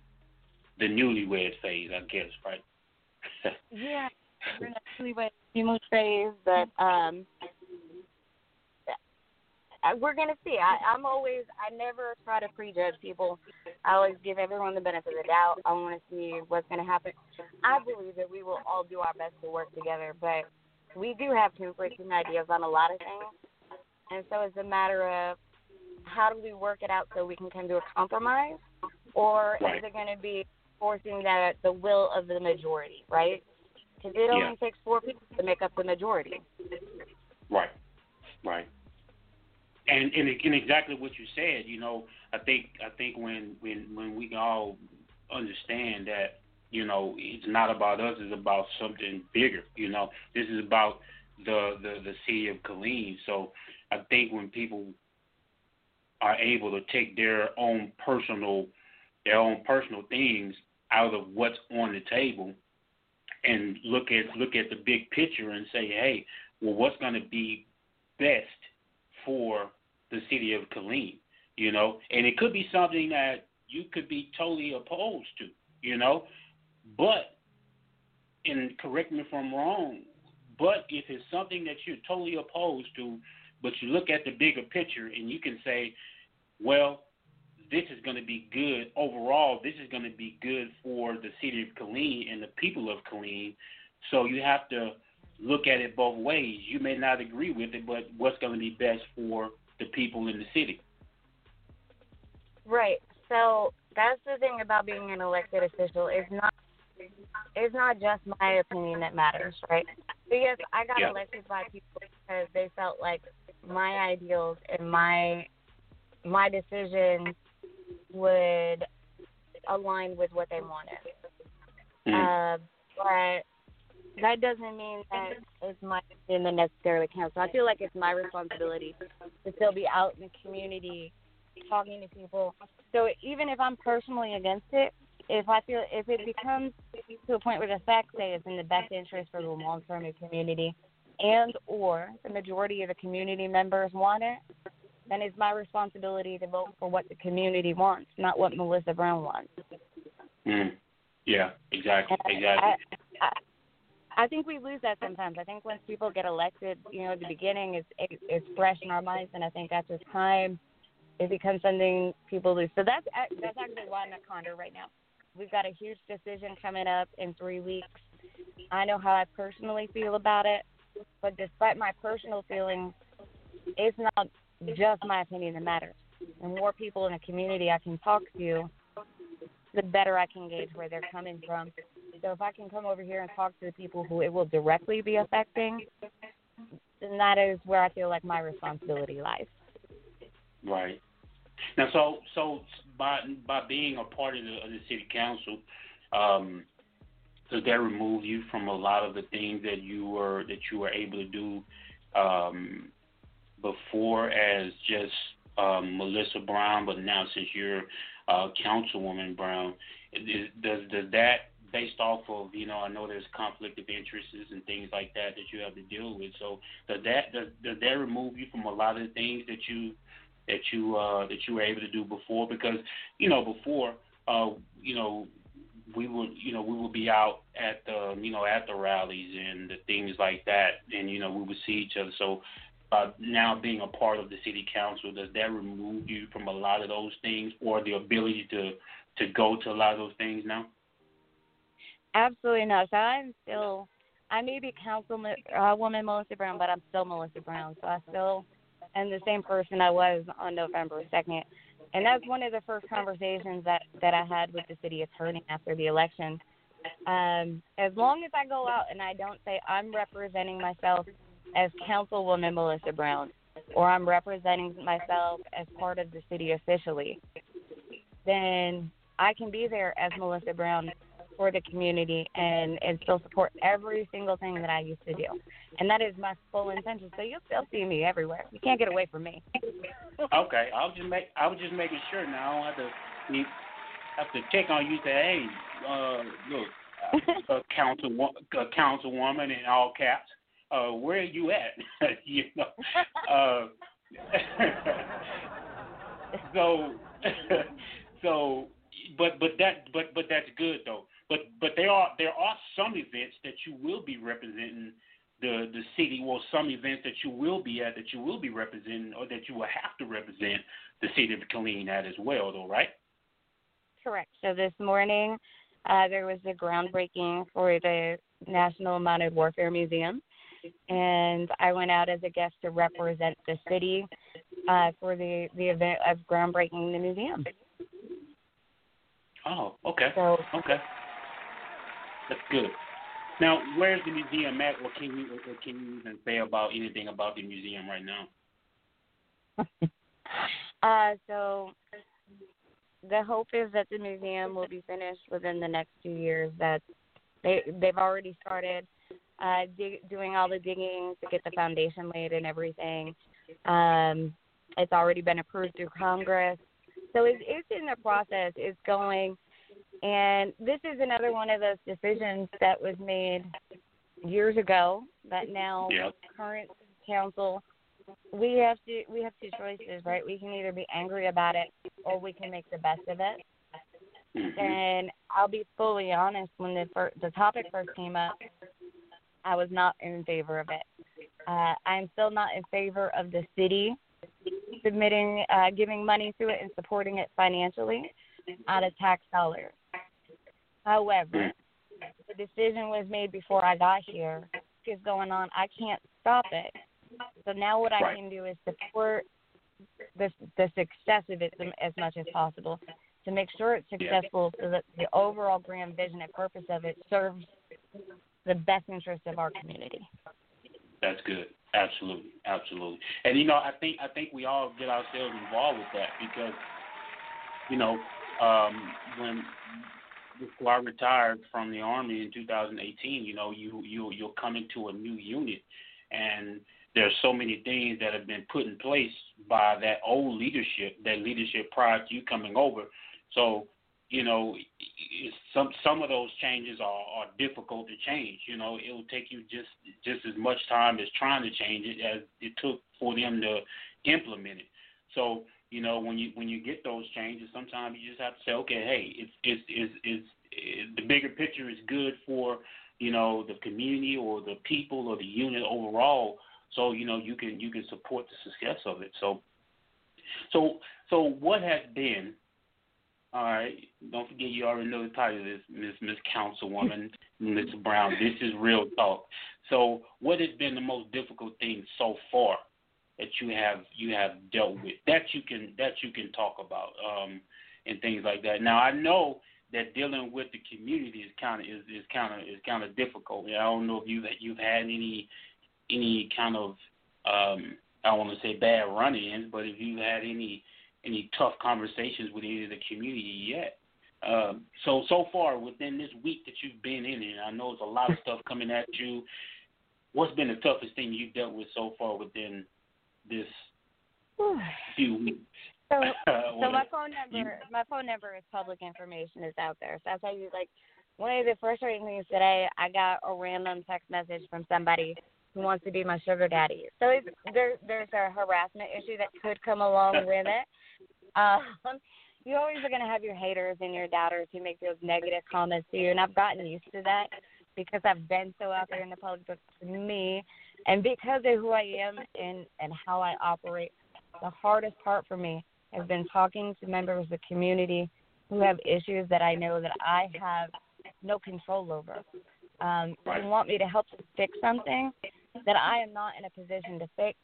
the newlywed phase, I guess, right? yeah, we're in a newlywed honeymoon phase, but um, we're gonna see. I, I'm always, I never try to prejudge people. I always give everyone the benefit of the doubt. I want to see what's gonna happen. I believe that we will all do our best to work together, but we do have conflicting ideas on a lot of things, and so it's a matter of how do we work it out so we can come to a compromise, or right. is it going to be forcing that the will of the majority, right? Because it only Yeah. takes four people to make up the majority. Right, right. And and exactly what you said. You know, I think I think when when when we all understand that you know it's not about us; it's about something bigger. You know, this is about the the the city of Killeen. So I think when people are able to take their own personal their own personal things out of what's on the table and look at look at the big picture and say, hey, well, what's going to be best for the city of Killeen, you know? And it could be something that you could be totally opposed to, you know, but and correct me if I'm wrong, but if it's something that you're totally opposed to, but you look at the bigger picture and you can say, well, this is going to be good overall. This is going to be good for the city of Killeen and the people of Killeen. So you have to look at it both ways. You may not agree with it, but what's going to be best for the people in the city? Right. So that's the thing about being an elected official. It's not it's not just my opinion that matters, right? Because I got Yeah. elected by people because they felt like my ideals and my my decisions would align with what they wanted. Uh, but that doesn't mean that it's my opinion that necessarily counts. So I feel like it's my responsibility to still be out in the community talking to people. So even if I'm personally against it, if I feel if it becomes to a point where the facts say it's in the best interest for the long term community and or the majority of the community members want it, then it's my responsibility to vote for what the community wants, not what Melissa Brown wants. Mm. Yeah, exactly, exactly. I, I think we lose that sometimes. I think once people get elected, you know, at the beginning, it's it, it's fresh in our minds, and I think after time, it becomes something people lose. So that's uh, that's actually why I'm at Conder right now. We've got a huge decision coming up in three weeks. I know how I personally feel about it, but despite my personal feelings, it's not just my opinion that matters. The more people in a community I can talk to, the better I can gauge where they're coming from. So if I can come over here and talk to the people who it will directly be affecting, then that is where I feel like my responsibility lies. Right. Now, so so by by being a part of the, of the city council, um, does that remove you from a lot of the things that you were that you were able to do um, before as just um, Melissa Brown, but now since you're uh, Councilwoman Brown, is, does does that based off of you know I know there's conflict of interests and things like that that you have to deal with. So does that does, does that remove you from a lot of the things that you that you uh, that you were able to do before? Because you know before uh, you know we would you know we would be out at the you know at the rallies and the things like that, and you know we would see each other. So uh, now being a part of the city council, does that remove you from a lot of those things, or the ability to to go to a lot of those things now? Absolutely not. So I'm still, I may be Councilman uh, Woman Melissa Brown, but I'm still Melissa Brown. So I still am the same person I was on November 2nd. And that's one of the first conversations that, that I had with the city attorney after the election. Um, as long as I go out and I don't say I'm representing myself as Councilwoman Melissa Brown or I'm representing myself as part of the city officially, then I can be there as Melissa Brown for the community and and still support every single thing that I used to do. And that is my full intention. So you'll still see me everywhere. You can't get away from me. Okay, I'll just make I was just making sure now. I don't have to have to check on you. Say, hey, uh, look, a council a councilwoman in all caps. Uh, where are you at? you know. Uh, so so but but that but but that's good though. But but there are there are some events that you will be representing the the city, or some events that you will be at that you will be representing, or that you will have to represent the city of Killeen at as well, though, right? Correct. So this morning, uh, there was a groundbreaking for the National Mounted Warfare Museum, and I went out as a guest to represent the city uh, for the the event of groundbreaking the museum. Oh, okay. So, okay. That's good. Now, where's the museum at? What can you what can you even say about anything about the museum right now? uh, so the hope is that the museum will be finished within the next two years. That they they've already started uh, dig, doing all the digging to get the foundation laid and everything. Um, it's already been approved through Congress, so it's it's in the process. It's going, and this is another one of those decisions that was made years ago that now Yep. current council we have to we have two choices, right? We can either be angry about it or we can make the best of it. And I'll be fully honest, when the fir- the topic first came up, I was not in favor of it. Uh, I'm still not in favor of the city submitting, uh, giving money to it and supporting it financially out of tax dollars. However, the decision was made before I got here. Is going on. I can't stop it. So now what I Right. can do is support the the success of it as much as possible to make sure it's Yeah. successful so that the overall grand vision and purpose of it serves the best interest of our community. That's good. Absolutely, absolutely. And you know, I think I think we all get ourselves involved with that because, you know, um, when before I retired from the army in 2018, you know, you you you're coming to a new unit, and there's so many things that have been put in place by that old leadership, that leadership prior to you coming over. So, you know, some some of those changes are, are difficult to change. You know, it will take you just just as much time as trying to change it as it took for them to implement it. So, you know, when you when you get those changes, sometimes you just have to say, okay, hey, it's it's it's, it's, it's the bigger picture is good for you know the community or the people or the unit overall. So you know you can you can support the success of it. So so so what has been all right. Don't forget you already know the title of this, Miss Miss Councilwoman, Miss Brown. This is real talk. So what has been the most difficult thing so far that you have you have dealt with that you can that you can talk about um and things like that. Now I know that dealing with the community is kind of is, is kind of is kind of difficult. I don't know if you that you've had any any kind of um I don't want to say bad run-ins, but if you've had any any tough conversations with any of the community yet. Um, so so far within this week that you've been in it, I know it's a lot of stuff coming at you. What's been the toughest thing you've dealt with so far within this few weeks? So, so my phone number, my phone number is public information. is out there. So I'll tell you, like, one of the frustrating things today, I got a random text message from somebody who wants to be my sugar daddy. So it's, there, there's a harassment issue that could come along with it. Um, you always are going to have your haters and your doubters who make those negative comments to you, and I've gotten used to that because I've been so out there in the public. But to me, and because of who I am and and how I operate, the hardest part for me has been talking to members of the community who have issues that I know that I have no control over. Um, who want me to help fix something that I am not in a position to fix,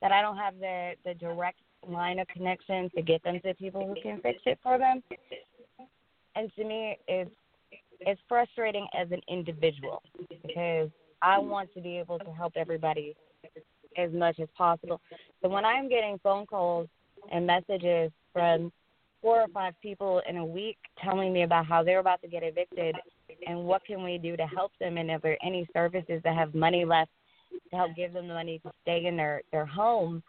that I don't have the the direct line of connection to get them to people who can fix it for them. And to me, it's it's frustrating as an individual because I want to be able to help everybody as much as possible. So when I'm getting phone calls and messages from four or five people in a week telling me about how they're about to get evicted and what can we do to help them and if there are any services that have money left to help give them the money to stay in their their home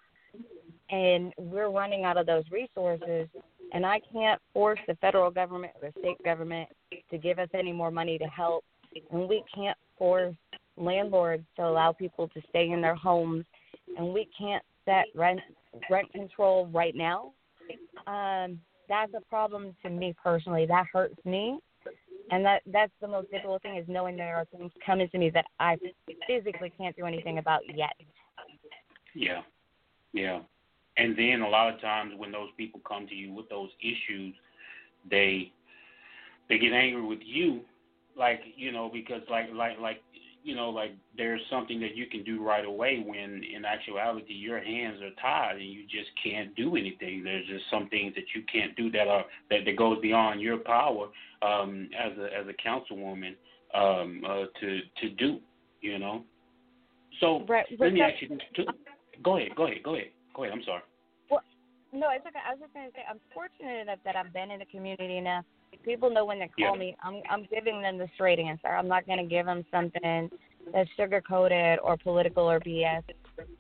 and we're running out of those resources and I can't force the federal government or the state government to give us any more money to help and we can't force landlords to allow people to stay in their homes and we can't set rent rent control right now um that's a problem to me personally. That hurts me. And that that's the most difficult thing is knowing there are things coming to me that I physically can't do anything about yet. Yeah. Yeah. And then a lot of times when those people come to you with those issues, they they get angry with you like, you know, because like like like you know, like there's something that you can do right away when in actuality your hands are tied and you just can't do anything. There's just some things that you can't do that are that, that goes beyond your power um, as a as a councilwoman um, uh, to to do. You know. So right, let me ask you too. Go ahead. Go ahead. Go ahead. Go ahead. I'm sorry. Well, no, it's okay. I was just to say I'm fortunate enough that I've been in the community enough people know when they call yeah. me, I'm I'm giving them the straight answer. I'm not going to give them something that's sugar coated or political or BS.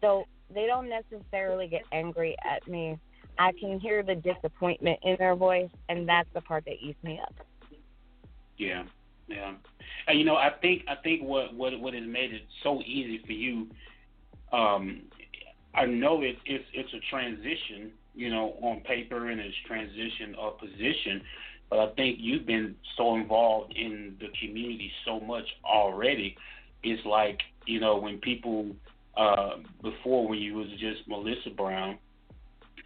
So they don't necessarily get angry at me. I can hear the disappointment in their voice, and that's the part that eats me up. Yeah, yeah. And you know, I think I think what what what has made it so easy for you. Um, I know it, it's it's a transition, you know, on paper and it's transition of position, but I think you've been so involved in the community so much already. It's like you know when people uh, before when you was just Melissa Brown,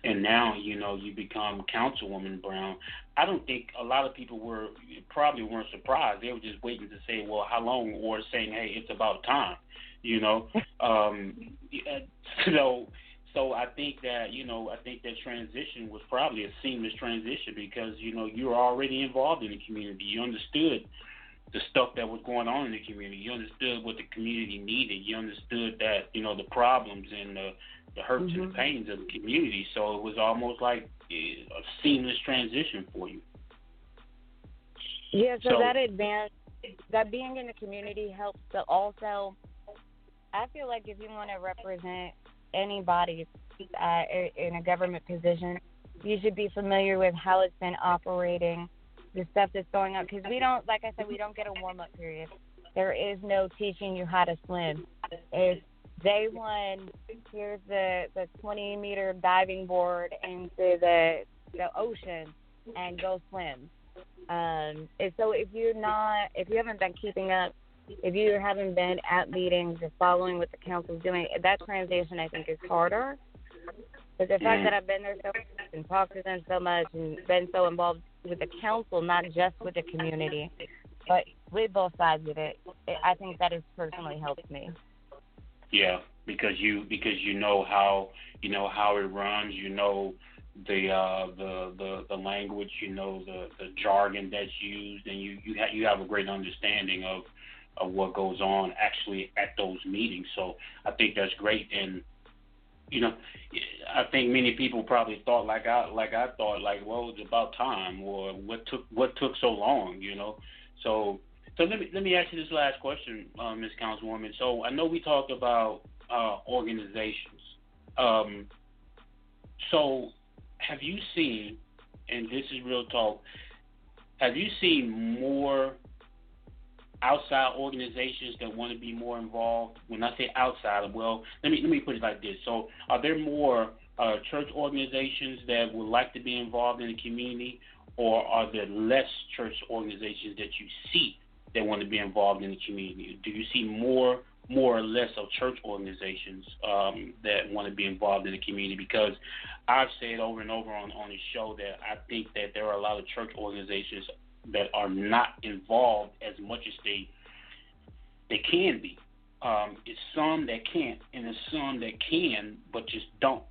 and now you know you become Councilwoman Brown. I don't think a lot of people were probably weren't surprised. They were just waiting to say, well, how long, or saying, hey, it's about time. You know, um, so so I think that you know I think that transition was probably a seamless transition because you know you were already involved in the community. You understood the stuff that was going on in the community. You understood what the community needed. You understood that you know the problems and the the hurts mm-hmm. and the pains of the community. So it was almost like a seamless transition for you. Yeah, so, so that advance, that being in the community helps, but also, I feel like if you want to represent anybody uh, in a government position, you should be familiar with how it's been operating, the stuff that's going on. Because we don't, like I said, we don't get a warm up period. There is no teaching you how to swim. It's day one. Here's the the 20 meter diving board into the the ocean and go swim. Um, and so if you're not, if you haven't been keeping up if you haven't been at meetings or following what the council's doing, that transition I think is harder. But the fact that I've been there so much and talked to them so much and been so involved with the council, not just with the community, but with both sides of it, I think that has personally helped me. Yeah, because you because you know how you know how it runs, you know the uh the the the language, you know the the jargon that's used, and you you ha- you have a great understanding of of what goes on actually at those meetings. So I think that's great. And you know, I think many people probably thought like I like I thought like, well, it's about time, or what took what took so long, you know. So so let me let me ask you this last question, uh, Ms. Councilwoman. So I know we talked about uh, organizations. Um, so have you seen, and this is real talk, have you seen more outside organizations that want to be more involved? When I say outside, well, let me let me put it like this. So, are there more uh, church organizations that would like to be involved in the community, or are there less church organizations that you see that want to be involved in the community? Do you see more more or less of church organizations um, that want to be involved in the community because I've said over and over on, on the show that I think that there are a lot of church organizations that are not involved as much as they they can be. Um, it's some that can't, and it's some that can, but just don't.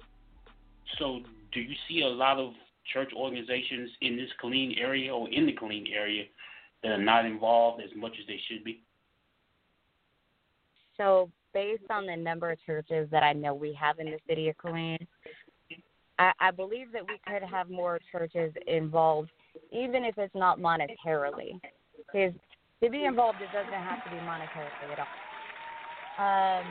So, do you see a lot of church organizations in this Killeen area or in the Killeen area that are not involved as much as they should be? So, based on the number of churches that I know we have in the city of Killeen, I, I believe that we could have more churches involved even if it's not monetarily. Because to be involved, it doesn't have to be monetarily at all. Um,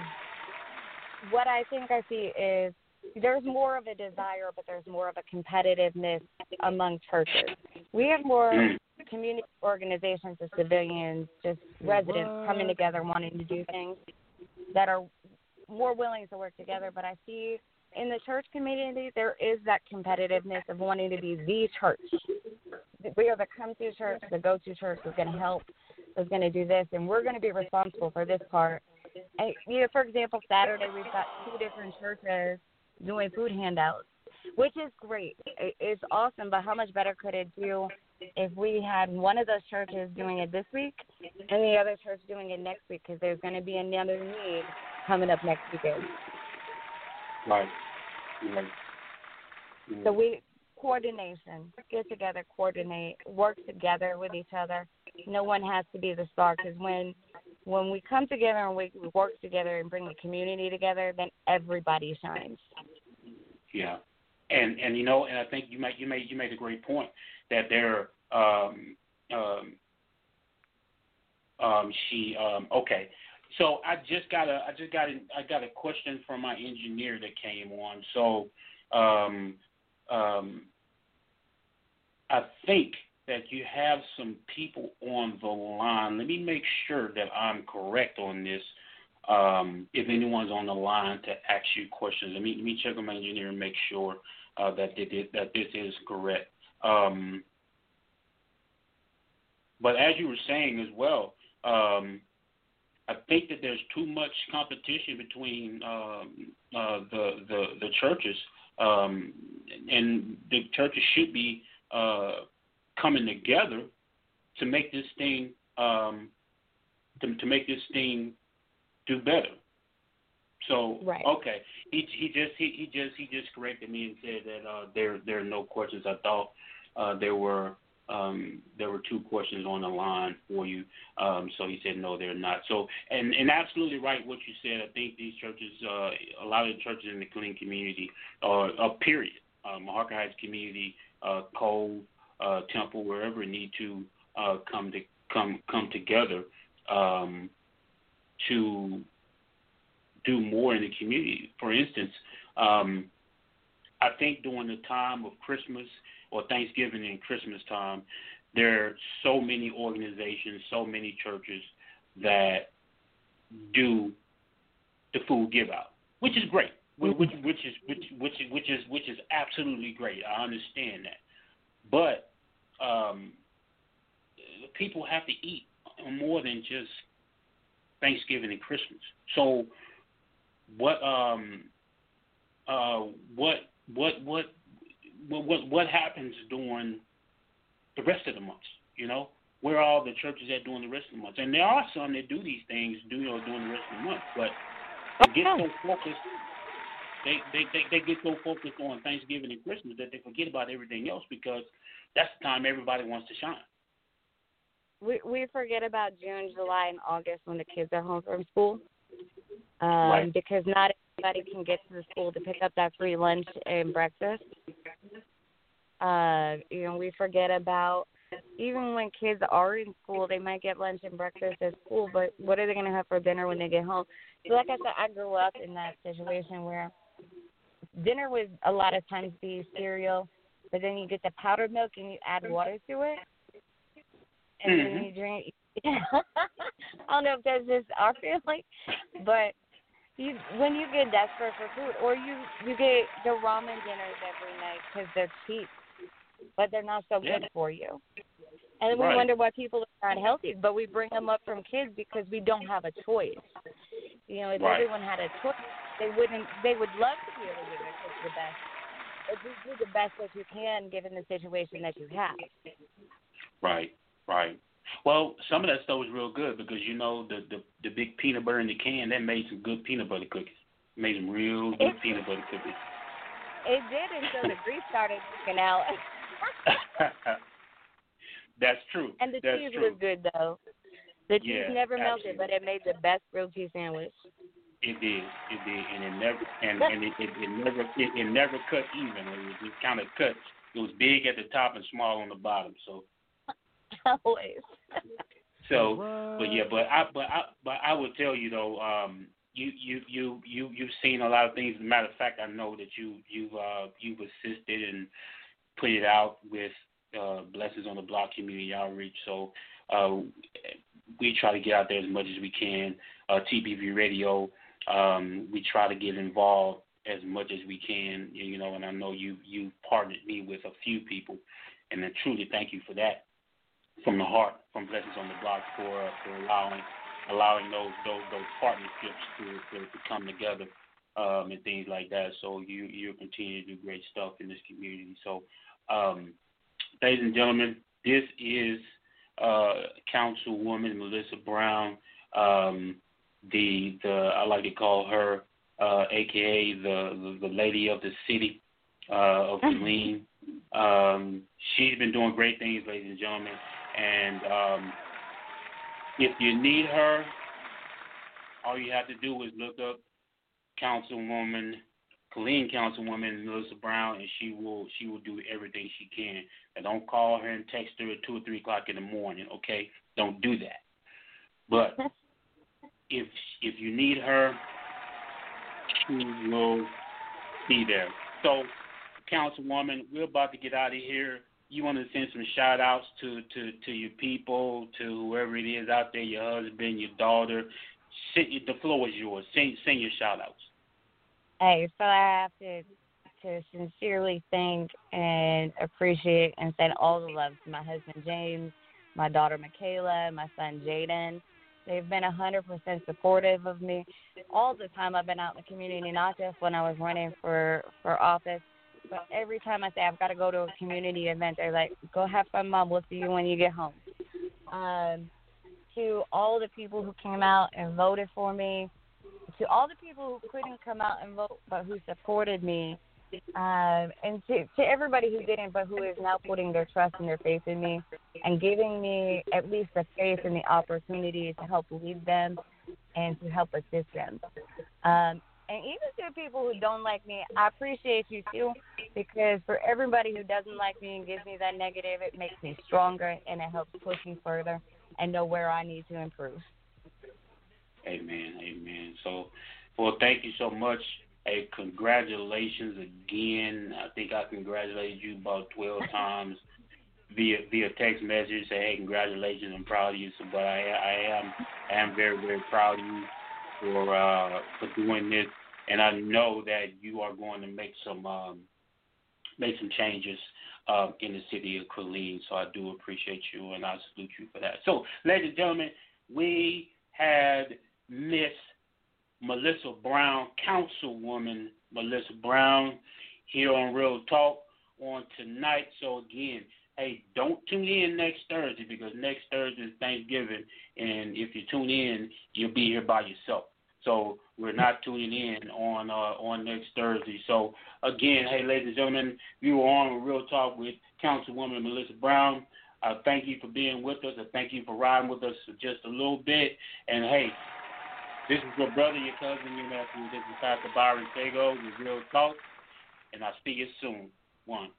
what I think I see is there's more of a desire, but there's more of a competitiveness among churches. We have more community organizations of civilians, just residents coming together wanting to do things that are more willing to work together. But I see in the church community, there is that competitiveness of wanting to be the church. We are the come-to church, the go-to church is going to help, is going to do this, and we're going to be responsible for this part. And, you know, for example, Saturday we've got two different churches doing food handouts, which is great. It's awesome, but how much better could it do if we had one of those churches doing it this week and the other church doing it next week? Because there's going to be another need coming up next weekend. Right. Right. So we coordination, get together, coordinate, work together with each other. No one has to be the star because when when we come together and we work together and bring the community together, then everybody shines. Yeah, and and you know, and I think you made you made you made a great point that there. Um, um, um, she um, okay. So I just got a I just got a, I got a question from my engineer that came on. So um, um, I think that you have some people on the line. Let me make sure that I'm correct on this. Um, if anyone's on the line to ask you questions, let me let me check with my engineer and make sure uh, that it, that this is correct. Um, but as you were saying as well, um, I think that there's too much competition between um, uh, the, the the churches, um, and the churches should be uh, coming together to make this thing um, to, to make this thing do better. So right. okay, he he just he, he just he just corrected me and said that uh, there there are no questions. I thought uh, there were um, there were two questions on the line for you. Um, so he said no, they're not. So and and absolutely right what you said. I think these churches, uh, a lot of the churches in the Killeen community, or uh, period, um, Harker Heights community, uh, Cole, uh, Temple, wherever need to uh, come to come come together um, to do more in the community. For instance, um, I think during the time of Christmas or Thanksgiving and Christmas time, there are so many organizations, so many churches that do the food give out, which is great. Which, which is which which which is which is absolutely great. I understand that, but um, people have to eat more than just Thanksgiving and Christmas. So, what um uh what what what what what happens during the rest of the months? You know, where are all the churches at during the rest of the months? And there are some that do these things, do you know, during the rest of the month, but they get so focused. They, they they they get so focused on Thanksgiving and Christmas that they forget about everything else because that's the time everybody wants to shine. We we forget about June, July, and August when the kids are home from school, um, right. because not everybody can get to the school to pick up that free lunch and breakfast. Uh, you know, we forget about even when kids are in school, they might get lunch and breakfast at school, but what are they going to have for dinner when they get home? So, like I said, I grew up in that situation where dinner would a lot of times be cereal, but then you get the powdered milk and you add water to it, and mm-hmm. then you drink. I don't know if that's just our feeling, but you when you get desperate for food, or you you get the ramen dinners every night because they're cheap, but they're not so yeah. good for you. And we wonder why people are not healthy, but we bring them up from kids because we don't have a choice. You know, if right. everyone had a choice, they wouldn't. They would love to be able to give their kids the best. But you do the best that you can given the situation that you have. Right, right. Well, some of that stuff was real good because you know the the, the big peanut butter in the can that made some good peanut butter cookies. Made some real good it, peanut butter cookies. It did until the grease started working out. That's true. And the That's cheese true. was good though. The cheese Yeah, never melted, absolutely. but it made the best grilled cheese sandwich. It did, it did, and it never and and it, it, it never it, it never cut even. It was just kind of cut. It was big at the top and small on the bottom. So Always. so, but yeah, but I but I but I would tell you though, um, you you you you you've seen a lot of things. As a matter of fact, I know that you you've uh, you've assisted and put it out with uh, Blessings on the Block community outreach. So uh, we try to get out there as much as we can. Uh, TPV Radio, um, we try to get involved as much as we can. You know, and I know you you partnered me with a few people, and I truly thank you for that from the heart, from Blessings on the Block for uh, for allowing allowing those those those partnerships to to, to come together um, and things like that. So you you continue to do great stuff in this community. So, um, ladies and gentlemen, this is uh, Councilwoman Melissa Brown, um, the the I like to call her, uh, aka the, the, the lady of the city uh, of Killeen. Um, she's been doing great things, ladies and gentlemen, and um, if you need her, all you have to do is look up Councilwoman, Killeen Councilwoman Melissa Brown, and she will she will do everything she can. And don't call her and text her at two or three o'clock in the morning. Okay, don't do that. But if if you need her, she will be there. So, Councilwoman, we're about to get out of here. You want to send some shout outs to, to, to your people, to whoever it is out there, your husband, your daughter. The floor is yours. Send, sing your shout outs. Hey, so I have to to sincerely thank and appreciate and send all the love to my husband James, my daughter Michaela, my son Jaden. They've been a hundred percent supportive of me all the time I've been out in the community, not just when I was running for for office, but every time I say I've got to go to a community event, they're like, "Go have fun, mom. We'll see you when you get home." Um, to all the people who came out and voted for me, to all the people who couldn't come out and vote but who supported me, um, and to to everybody who didn't but who is now putting their trust and their faith in me and giving me at least the faith and the opportunity to help lead them and to help assist them. Um, and even to people who don't like me, I appreciate you too, because for everybody who doesn't like me and gives me that negative, it makes me stronger and it helps push me further and know where I need to improve. Amen. Amen. So, well, thank you so much. Hey, congratulations again. I think I congratulated you about 12 times via via text message. Say, hey, congratulations. I'm proud of you. So, but I I am I am very very proud of you for uh, for doing this, and I know that you are going to make some um, make some changes uh, in the city of Killeen. So I do appreciate you, and I salute you for that. So, ladies and gentlemen, we had Miss Melissa Brown, Councilwoman Melissa Brown, here on Real Talk on tonight. So again, hey, don't tune in next Thursday because next Thursday is Thanksgiving, and if you tune in, you'll be here by yourself. So we're not tuning in on uh, on next Thursday. So again, hey, ladies and gentlemen, you are on a Real Talk with Councilwoman Melissa Brown. I thank you for being with us. I thank you for riding with us just a little bit. And hey, this is your brother, your cousin, your nephew. This is Pastor Byron Sago with Real Talk. And I'll see you soon. One.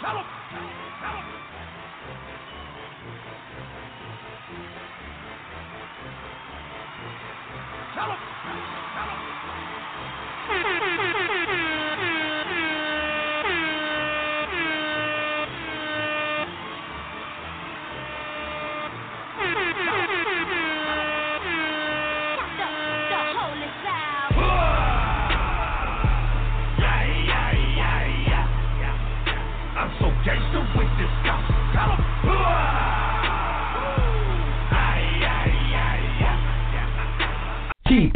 Tell him.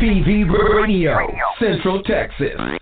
TPV Radio, Central Texas.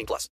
18 plus.